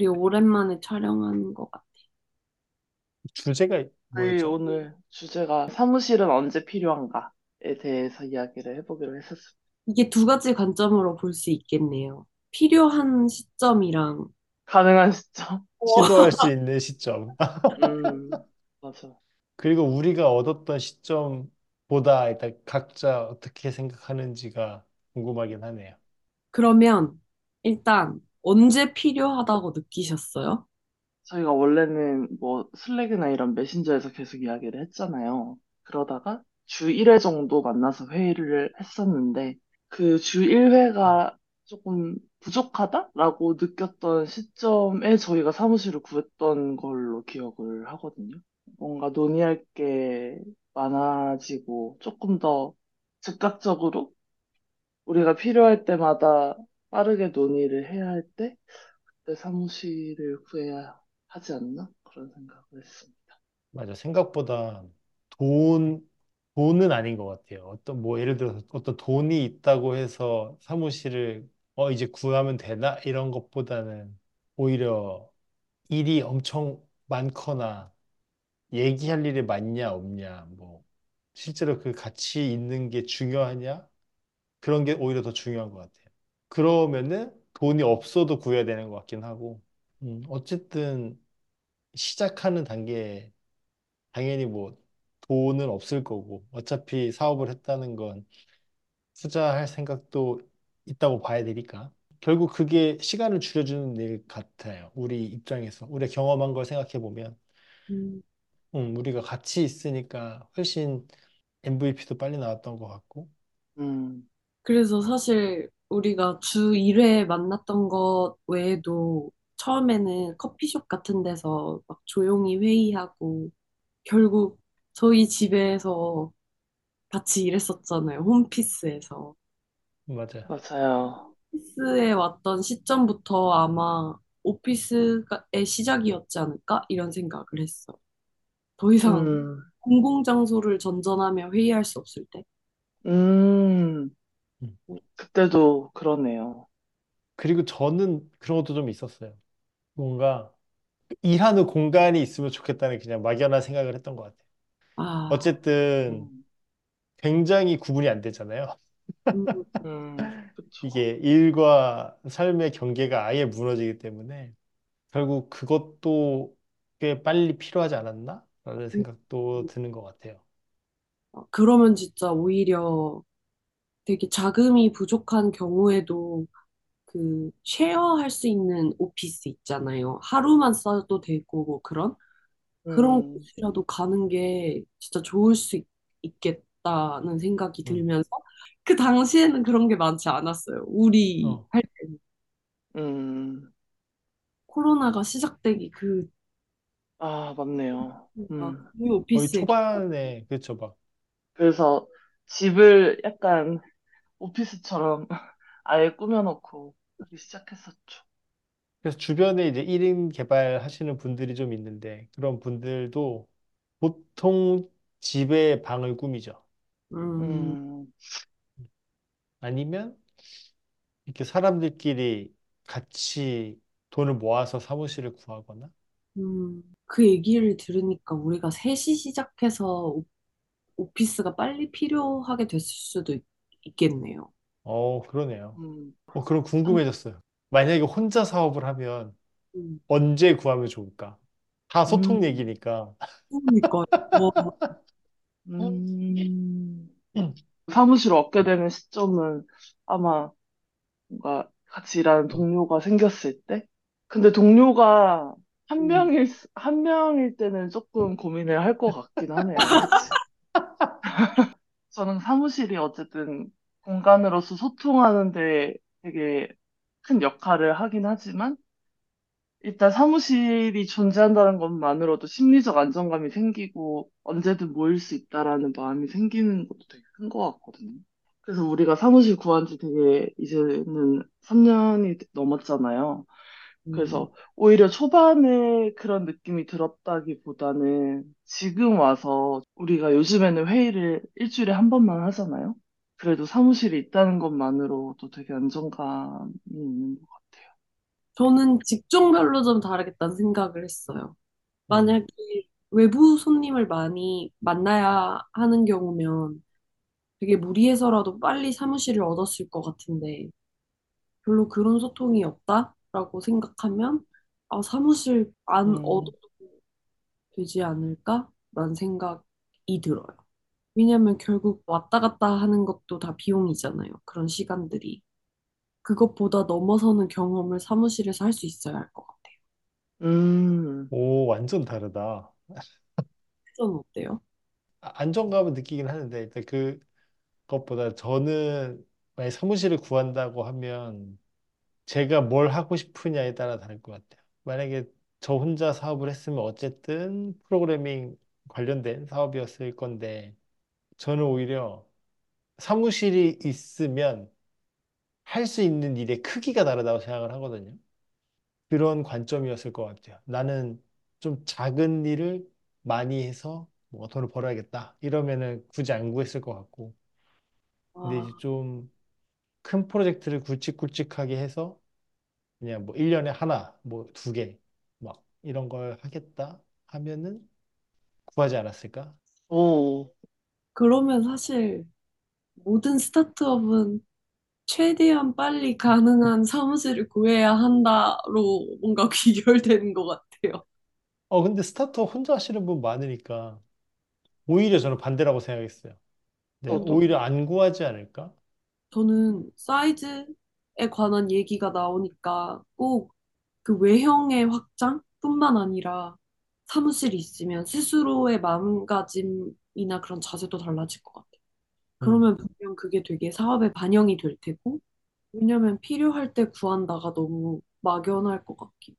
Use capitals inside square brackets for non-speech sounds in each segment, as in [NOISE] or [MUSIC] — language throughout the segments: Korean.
우리 오랜만에 촬영하는 것 같아. 주제가 음. 뭐였죠? 저희 오늘 주제가 사무실은 언제 필요한가에 대해서 이야기를 해보기로 했었습니다. 이게 두 가지 관점으로 볼 수 있겠네요. 필요한 시점이랑, 가능한 시점? 시도할 수 있는 시점. [LAUGHS] 음, 맞아. 그리고 우리가 얻었던 시점보다 일단 각자 어떻게 생각하는지가 궁금하긴 하네요. 그러면 일단 언제 필요하다고 느끼셨어요? 저희가 원래는 뭐 슬랙이나 이런 메신저에서 계속 이야기를 했잖아요. 그러다가 주 1회 정도 만나서 회의를 했었는데 그 주 1회가 조금 부족하다라고 느꼈던 시점에 저희가 사무실을 구했던 걸로 기억을 하거든요. 뭔가 논의할 게 많아지고 조금 더 즉각적으로 우리가 필요할 때마다 빠르게 논의를 해야 할 때 그때 사무실을 구해야 하지 않나? 그런 생각을 했습니다. 맞아. 생각보다 돈, 돈은 아닌 것 같아요. 어떤, 뭐, 예를 들어서 어떤 돈이 있다고 해서 사무실을, 어, 이제 구하면 되나? 이런 것보다는 오히려 일이 엄청 많거나 얘기할 일이 많냐, 없냐, 뭐, 실제로 그 같이 있는 게 중요하냐? 그런 게 오히려 더 중요한 것 같아요. 그러면은 돈이 없어도 구해야 되는 것 같긴 하고, 음, 어쨌든 시작하는 단계에 당연히 뭐 돈은 없을 거고, 어차피 사업을 했다는 건 투자할 생각도 있다고 봐야 되니까. 결국 그게 시간을 줄여주는 일 같아요. 우리 입장에서. 우리가 경험한 걸 생각해 보면, 음, 음, 우리가 같이 있으니까 훨씬 MVP도 빨리 나왔던 것 같고, 음, 그래서 사실 우리가 주 1회 만났던 것 외에도 처음에는 커피숍 같은 데서 막 조용히 회의하고 결국 저희 집에서 같이 일했었잖아요. 홈피스에서. 맞아요. 맞아요. 오피스에 왔던 시점부터 아마 오피스의 시작이었지 않을까? 이런 생각을 했어. 더 이상 음, 공공장소를 전전하며 회의할 수 없을 때. 음, 음. 그때도 그러네요. 그리고 저는 그런 것도 좀 있었어요. 뭔가 일하는 공간이 있으면 좋겠다는 그냥 막연한 생각을 했던 것 같아요. 아, 어쨌든 음, 굉장히 구분이 안 되잖아요. 음, [LAUGHS] 음, 그쵸. 이게 일과 삶의 경계가 아예 무너지기 때문에 결국 그것도 꽤 빨리 필요하지 않았나? 라는 음. 생각도 드는 것 같아요. 어, 그러면 진짜 오히려 되게 자금이 부족한 경우에도 그 쉐어할 수 있는 오피스 있잖아요. 하루만 써도 되고 뭐 그런 그런 음, 곳이라도 가는 게 진짜 좋을 수 있, 있겠다는 생각이 음. 들면서 그 당시에는 그런 게 많지 않았어요. 우리 어, 할 때는 음, 코로나가 시작되기 그 아, 맞네요. 막 음, 그 거의 오피스에 초반에 그렇죠. 막 그래서 집을 약간 오피스처럼 [LAUGHS] 아예 꾸며놓고 시작했었죠. 그래서 주변에 이제 1인 개발하시는 분들이 좀 있는데 그런 분들도 보통 집에 방을 꾸미죠. 음, 음, 아니면 이렇게 사람들끼리 같이 돈을 모아서 사무실을 구하거나 음, 그 얘기를 들으니까 우리가 셋이 시작해서 오- 오피스가 빨리 필요하게 됐을 수도 있, 있겠네요. 어, 그러네요. 음, 어, 그럼 궁금해졌어요. 만약에 혼자 사업을 하면 음, 언제 구하면 좋을까? 다 소통 음, 얘기니까. 그러니까요. 와, [LAUGHS] 음. 사무실 얻게 되는 시점은 아마 뭔가 같이 일하는 동료가 생겼을 때? 근데 동료가 한 음, 명일, 수- 한 명일 때는 조금 고민을 할 것 같긴 하네요. [LAUGHS] 저는 사무실이 어쨌든 공간으로서 소통하는데 되게 큰 역할을 하긴 하지만 일단 사무실이 존재한다는 것만으로도 심리적 안정감이 생기고 언제든 모일 수 있다라는 마음이 생기는 것도 되게 큰 것 같거든요. 그래서 우리가 사무실 구한 지 되게 이제는 3년이 넘었잖아요. 음, 그래서 오히려 초반에 그런 느낌이 들었다기보다는 지금 와서 우리가 요즘에는 회의를 일주일에 한 번만 하잖아요. 그래도 사무실이 있다는 것만으로도 되게 안정감이 있는 것 같아요. 저는 직종별로 좀 다르겠다는 생각을 했어요. 음, 만약에 외부 손님을 많이 만나야 하는 경우면 되게 무리해서라도 빨리 사무실을 얻었을 것 같은데 별로 그런 소통이 없다라고 생각하면 아, 사무실 안 음, 얻어도 되지 않을까라는 생각 이 들어요. 왜냐면 결국 왔다 갔다 하는 것도 다 비용이잖아요. 그런 시간들이. 그것보다 넘어서는 경험을 사무실에서 할 수 있어야 할 것 같아요. 음, 오, 완전 다르다. 그건 어때요? 아, 안정감은 느끼긴 하는데, 일단 그것보다 저는 만약 사무실을 구한다고 하면 제가 뭘 하고 싶으냐에 따라 다를 것 같아요. 만약에 저 혼자 사업을 했으면 어쨌든 프로그래밍 관련된 사업이었을 건데, 저는 오히려 사무실이 있으면 할 수 있는 일의 크기가 다르다고 생각을 하거든요. 그런 관점이었을 것 같아요. 나는 좀 작은 일을 많이 해서 뭐 돈을 벌어야겠다. 이러면은 굳이 안 구했을 것 같고. 근데 이제 아, 좀큰 프로젝트를 굵직굵직하게 해서 그냥 뭐 1년에 하나, 뭐 두 개, 막 이런 걸 하겠다 하면은 구하지 않았을까? 오, 그러면 사실 모든 스타트업은 최대한 빨리 가능한 사무실을 구해야 한다로 뭔가 [LAUGHS] 귀결되는 것 같아요. 어, 근데 스타트업 혼자 하시는 분 많으니까 오히려 저는 반대라고 생각했어요. 네, 저도. 오히려 안 구하지 않을까? 저는 사이즈에 관한 얘기가 나오니까 꼭 그 외형의 확장뿐만 아니라 사무실이 있으면 스스로의 마음가짐이나 그런 자세도 달라질 것 같아요. 음, 그러면 분명 그게 되게 사업에 반영이 될 테고, 왜냐면 필요할 때 구한다가 너무 막연할 것 같긴.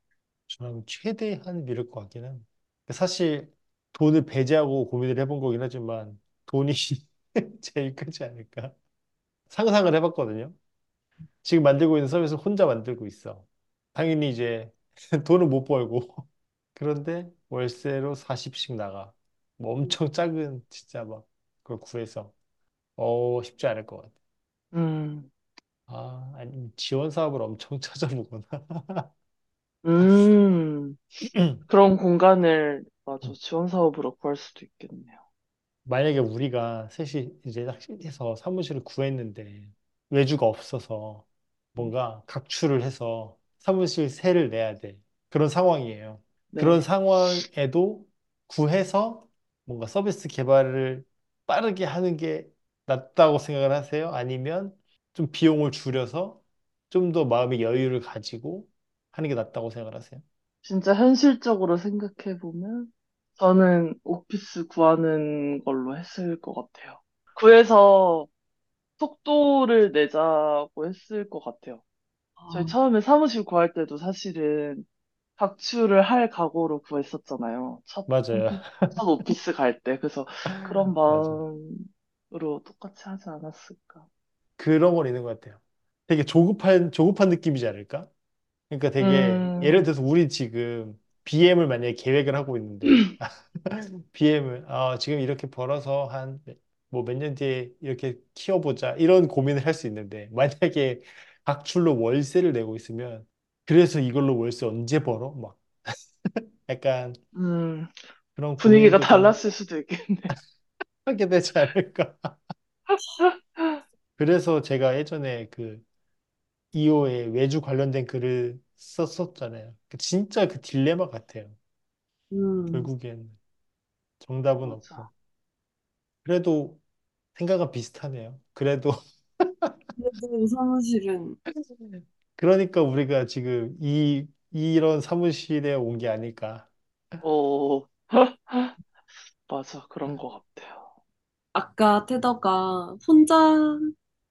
저는 최대한 미룰 것 같기는. 사실 돈을 배제하고 고민을 해본 거긴 하지만 돈이 [LAUGHS] 제일 크지 않을까? 상상을 해봤거든요. 지금 만들고 있는 서비스 혼자 만들고 있어. 당연히 이제 [LAUGHS] 돈은 못 벌고 [LAUGHS] 그런데 월세로 40씩 나가. 뭐 엄청 작은 진짜 막 그걸 구해서 어 쉽지 않을 것 같아. 음, 아 아니 지원 사업을 엄청 [LAUGHS] 찾아보거나. 음, [CLEARS THROAT] 그런 공간을, 맞아, 지원 사업으로 구할 수도 있겠네요. 만약에 우리가 셋이 이제 해서 사무실을 구했는데 외주가 없어서 뭔가 각출을 해서 사무실 세를 내야 돼. 그런 상황이에요. 그런 네. 상황에도 구해서 뭔가 서비스 개발을 빠르게 하는 게 낫다고 생각을 하세요? 아니면 좀 비용을 줄여서 좀 더 마음의 여유를 가지고 하는 게 낫다고 생각을 하세요? 진짜 현실적으로 생각해보면, 저는 오피스 구하는 걸로 했을 것 같아요. 구해서 속도를 내자고 했을 것 같아요. 저희 아, 처음에 사무실 구할 때도 사실은 각출을 할 각오로 구했었잖아요. 첫, 맞아요. [LAUGHS] 첫 오피스 갈 때. 그래서 그런 맞아요. 마음으로 똑같이 하지 않았을까. 그런 건 있는 것 같아요. 되게 조급한, 조급한 느낌이지 않을까? 그러니까 되게, 예를 음, 들어서 우리 지금 BM을 만약에 계획을 하고 있는데, [LAUGHS] BM을, 아, 지금 이렇게 벌어서 한, 뭐 몇 년 뒤에 이렇게 키워보자. 이런 고민을 할 수 있는데, 만약에 각출로 월세를 내고 있으면, 그래서 이걸로 월세 언제 벌어? 막, [LAUGHS] 약간 음, 그런 분위기가 고민도 좀 달랐을 수도 있겠네. [LAUGHS] 하게 되지 않을까? [LAUGHS] 그래서 제가 예전에 그, 이호의 외주 관련된 글을 썼었잖아요. 그 진짜 그 딜레마 같아요. 음. 결국엔 정답은 없고. 맞아. 그래도 생각은 비슷하네요. 그래도 그래도 사무실은 그러니까 우리가 지금 이 이런 사무실에 온 게 아닐까. 오, [LAUGHS] 맞아. 그런 것 같아요. 아까 테더가 혼자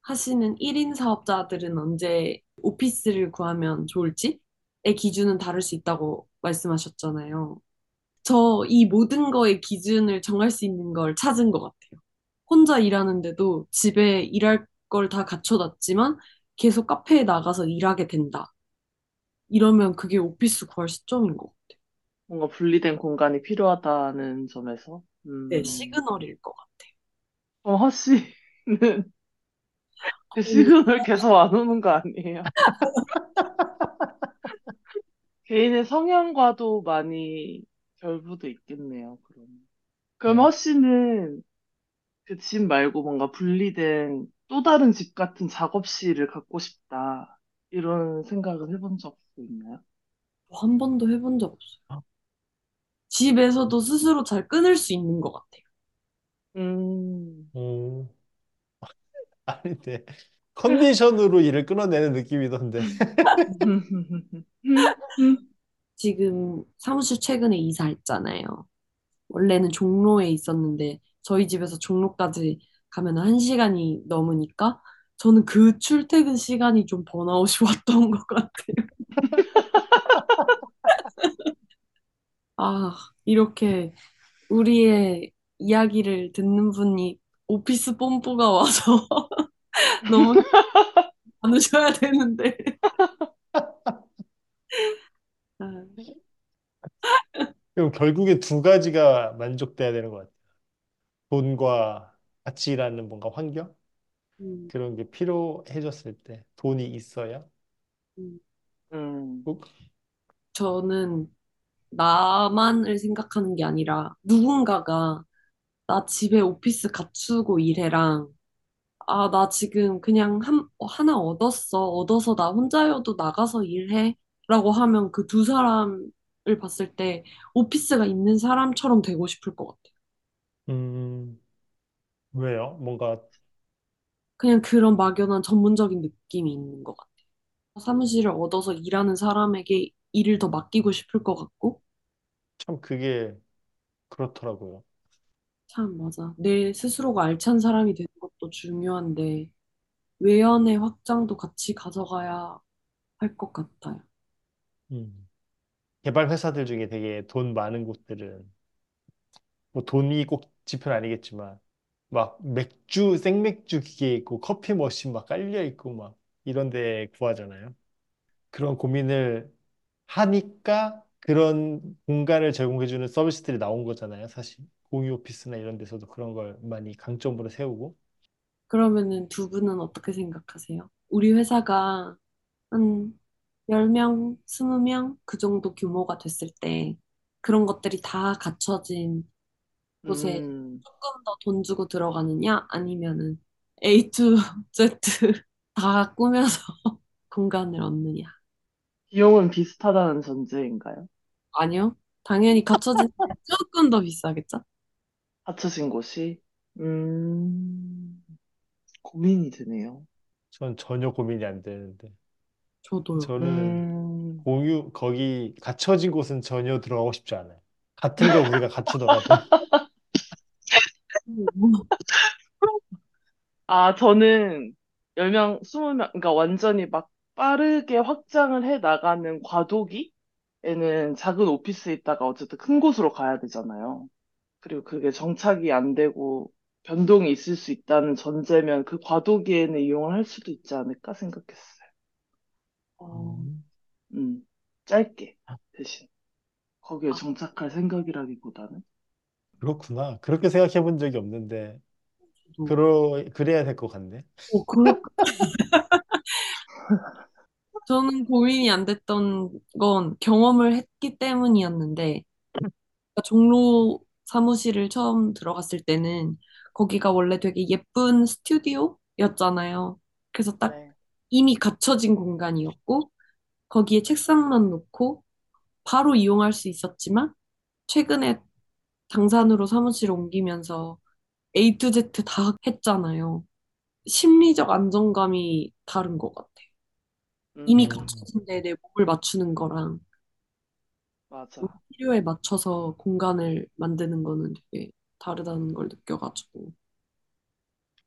하시는 1인 사업자들은 언제 오피스를 구하면 좋을지의 기준은 다를 수 있다고 말씀하셨잖아요. 저 이 모든 거의 기준을 정할 수 있는 걸 찾은 것 같아요. 혼자 일하는데도 집에 일할 걸 다 갖춰놨지만 계속 카페에 나가서 일하게 된다. 이러면 그게 오피스 구할 시점인 것 같아요. 뭔가 분리된 공간이 필요하다는 점에서. 네, 음, 시그널일 것 같아요. 어, 허씨는 그 [LAUGHS] 시그널 계속 안 오는 거 아니에요? [LAUGHS] 개인의 성향과도 많이 결부돼 있겠네요, 그러면. 그럼 네. 허씨는 그 집 말고 뭔가 분리된 또 다른 집 같은 작업실을 갖고 싶다. 이런 생각을 해본 적 있나요? 한 번도 해본 적 없어요. 집에서도 스스로 잘 끊을 수 있는 것 같아요. 음, 오, [LAUGHS] 아닌데. 컨디션으로 일을 끊어내는 느낌이던데. [LAUGHS] 지금 사무실 최근에 이사했잖아요. 원래는 종로에 있었는데 저희 집에서 종로까지 가면 한 시간이 넘으니까 저는 그 출퇴근 시간이 좀 번아웃이 [LAUGHS] 왔던 것 같아요. [LAUGHS] 아, 이렇게 우리의 이야기를 듣는 분이 오피스 뽐뿌가 와서 [LAUGHS] 너무 많으셔야 되는데. 아, 그럼 결국에 두 가지가 만족돼야 되는 것 같아요. 돈과 같이 일하는 뭔가 환경? 음, 그런 게 필요해졌을 때 돈이 있어야 음. 음, 꼭 저는 나만을 생각하는 게 아니라 누군가가 나 집에 오피스 갖추고 일해랑 아, 나 지금 그냥 한, 하나 얻었어. 얻어서 나 혼자여도 나가서 일해. 라고 하면 그 두 사람을 봤을 때 오피스가 있는 사람처럼 되고 싶을 것 같아요. 음, 왜요? 뭔가 그냥 그런 막연한 전문적인 느낌이 있는 것 같아요. 사무실을 얻어서 일하는 사람에게 일을 더 맡기고 싶을 것 같고, 참 그게 그렇더라고요. 참, 맞아. 내 스스로가 알찬 사람이 되는 것도 중요한데, 외연의 확장도 같이 가져가야 할 것 같아요. 음. 개발 회사들 중에 되게 돈 많은 곳들은 뭐 돈이 꼭 지표는 아니겠지만 막 맥주 생맥주 기계 있고 커피 머신 막 깔려 있고 막 이런 데 구하잖아요. 그런 고민을 하니까 그런 공간을 제공해주는 서비스들이 나온 거잖아요, 사실. 공유 오피스나 이런 데서도 그런 걸 많이 강점으로 세우고. 그러면은 두 분은 어떻게 생각하세요? 우리 회사가 한 10명, 20명 그 정도 규모가 됐을 때 그런 것들이 다 갖춰진 곳에 음. 조금 더 돈 주고 들어가느냐? 아니면은 A to [LAUGHS] Z 다 꾸며서 [LAUGHS] 공간을 얻느냐? 비용은 비슷하다는 전제인가요? 아니요. 당연히 갖춰진 데 [LAUGHS] 조금 더 비싸겠죠? 합쳐진 곳이? 음, 고민이 되네요. 전 전혀 고민이 안 되는데. 저도요. 저는 음, 공유, 거기 갖춰진 곳은 전혀 들어가고 싶지 않아요. 같은 걸 우리가 갖추더라도. 아, 저는 10명, 20명, 그러니까 완전히 막 빠르게 확장을 해 나가는 과도기에는 작은 오피스에 있다가 어쨌든 큰 곳으로 가야 되잖아요. 그리고 그게 정착이 안 되고 변동이 있을 수 있다는 전제면 그 과도기에는 이용을 할 수도 있지 않을까 생각했어요. 어, 음, 음, 짧게 대신. 거기에 정착할 생각이라기보다는. 그렇구나. 그렇게 생각해 본 적이 없는데, 저도. 그러, 그래야 될 것 같네. 어, 그렇, [LAUGHS] 저는 고민이 안 됐던 건 경험을 했기 때문이었는데, 그러니까 종로 사무실을 처음 들어갔을 때는 거기가 원래 되게 예쁜 스튜디오였잖아요. 그래서 딱 네. 이미 갖춰진 공간이었고, 거기에 책상만 놓고 바로 이용할 수 있었지만, 최근에 당산으로 사무실을 옮기면서 A to Z 다 했잖아요. 심리적 안정감이 다른 것 같아요. 이미 음, 음, 갖춰진 데에 내 몸을 맞추는 거랑 맞아. 필요에 맞춰서 공간을 만드는 거는 되게 다르다는 걸 느껴가지고.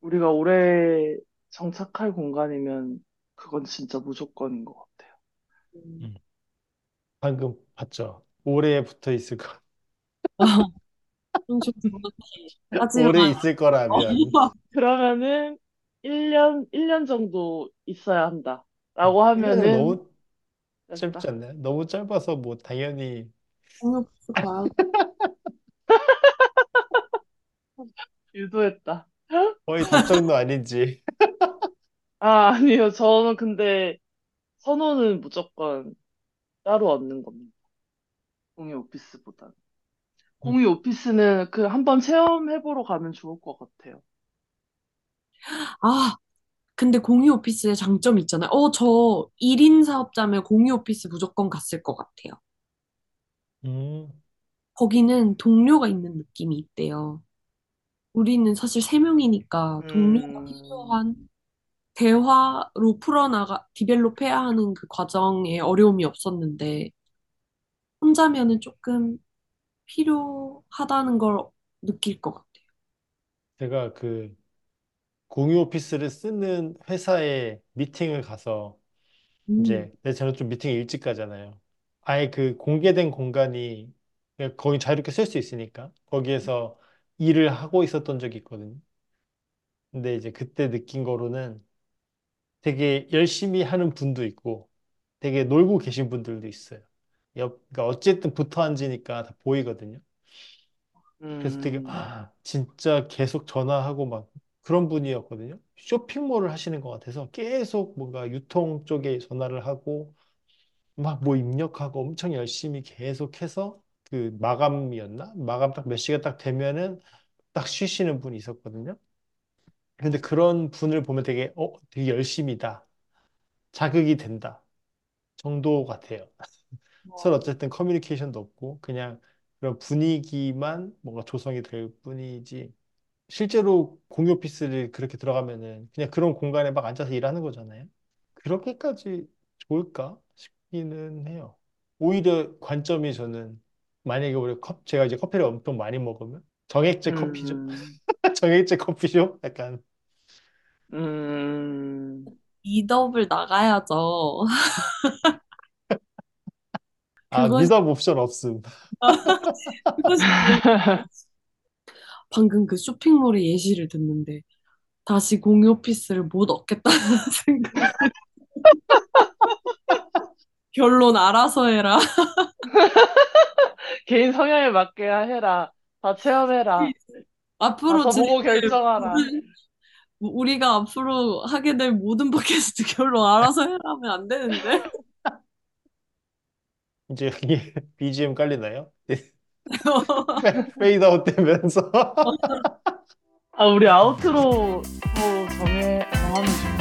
우리가 오래 정착할 공간이면 그건 진짜 무조건인 것 같아요. 음. 음. 방금 봤죠? 오래 붙어 있을 거. [LAUGHS] 하지만, 오래 있을 어, 거라면. [LAUGHS] 그러면은 1년, 1년 정도 있어야 한다. 라고 1년은 하면은 너무 짧지 짧다. 않나요? 너무 짧아서 뭐 당연히 [LAUGHS] 유도했다. [LAUGHS] 거의 답정도 아닌지. 아, 아니요. 저는 근데 선호는 무조건 따로 얻는 겁니다. 공유 오피스보다는. 음. 공유 오피스는 그 한번 체험해보러 가면 좋을 것 같아요. 아, 근데 공유 오피스의 장점이 있잖아요. 어, 저 1인 사업자면 공유 오피스 무조건 갔을 것 같아요. 음, 거기는 동료가 있는 느낌이 있대요. 우리는 사실 세 명이니까 동료가 음, 필요한 대화로 풀어나가, 디벨롭 해야 하는 그 과정에 어려움이 없었는데, 혼자면은 조금 필요하다는 걸 느낄 것 같아요. 제가 그 공유 오피스를 쓰는 회사에 미팅을 가서 음, 이제 내 저는 좀 미팅 일찍 가잖아요. 아예 그 공개된 공간이 그냥 거기 자유롭게 쓸 수 있으니까 거기에서 일을 하고 있었던 적이 있거든요. 근데 이제 그때 느낀 거로는 되게 열심히 하는 분도 있고 되게 놀고 계신 분들도 있어요. 옆, 그러니까 어쨌든 붙어 앉으니까 다 보이거든요. 그래서 되게 음, 아, 진짜 계속 전화하고 막 그런 분이었거든요. 쇼핑몰을 하시는 것 같아서 계속 뭔가 유통 쪽에 전화를 하고 막 뭐 입력하고 엄청 열심히 계속 해서 그 마감이었나? 마감 딱 몇 시가 딱 되면은 딱 쉬시는 분이 있었거든요. 근데 그런 분을 보면 되게 어, 되게 열심이다. 자극이 된다. 정도 같아요. 서로 어쨌든 커뮤니케이션도 없고 그냥 그런 분위기만 뭔가 조성이 될 뿐이지 실제로 공유 오피스를 그렇게 들어가면은 그냥 그런 공간에 막 앉아서 일하는 거잖아요. 그렇게까지 좋을까 싶기는 해요. 오히려 관점이 저는 만약에 우리 컵 제가 이제 커피를 엄청 많이 먹으면 정액제 커피죠. 음, [LAUGHS] 정액제 커피숍 약간 음, 미더블 나가야죠. [LAUGHS] 아 그것이, 미답 옵션 없음. 그것이 [LAUGHS] 방금 그 쇼핑몰의 예시를 듣는데 다시 공유 오피스를 못 얻겠다는 [LAUGHS] 생각이 결론 알아서 해라. [LAUGHS] 개인 성향에 맞게 해라. 다 체험해라. 앞으로 가서 보고 진행될 결정하라. 모든 우리가 앞으로 하게 될 모든 팟캐스트 결론 알아서 해라 하면 안 되는데. 이제 여기 [LAUGHS] BGM 깔리나요? [LAUGHS] 페이드 아웃 되면서 아, 우리 outro 또 정해, 정하면 좋겠다.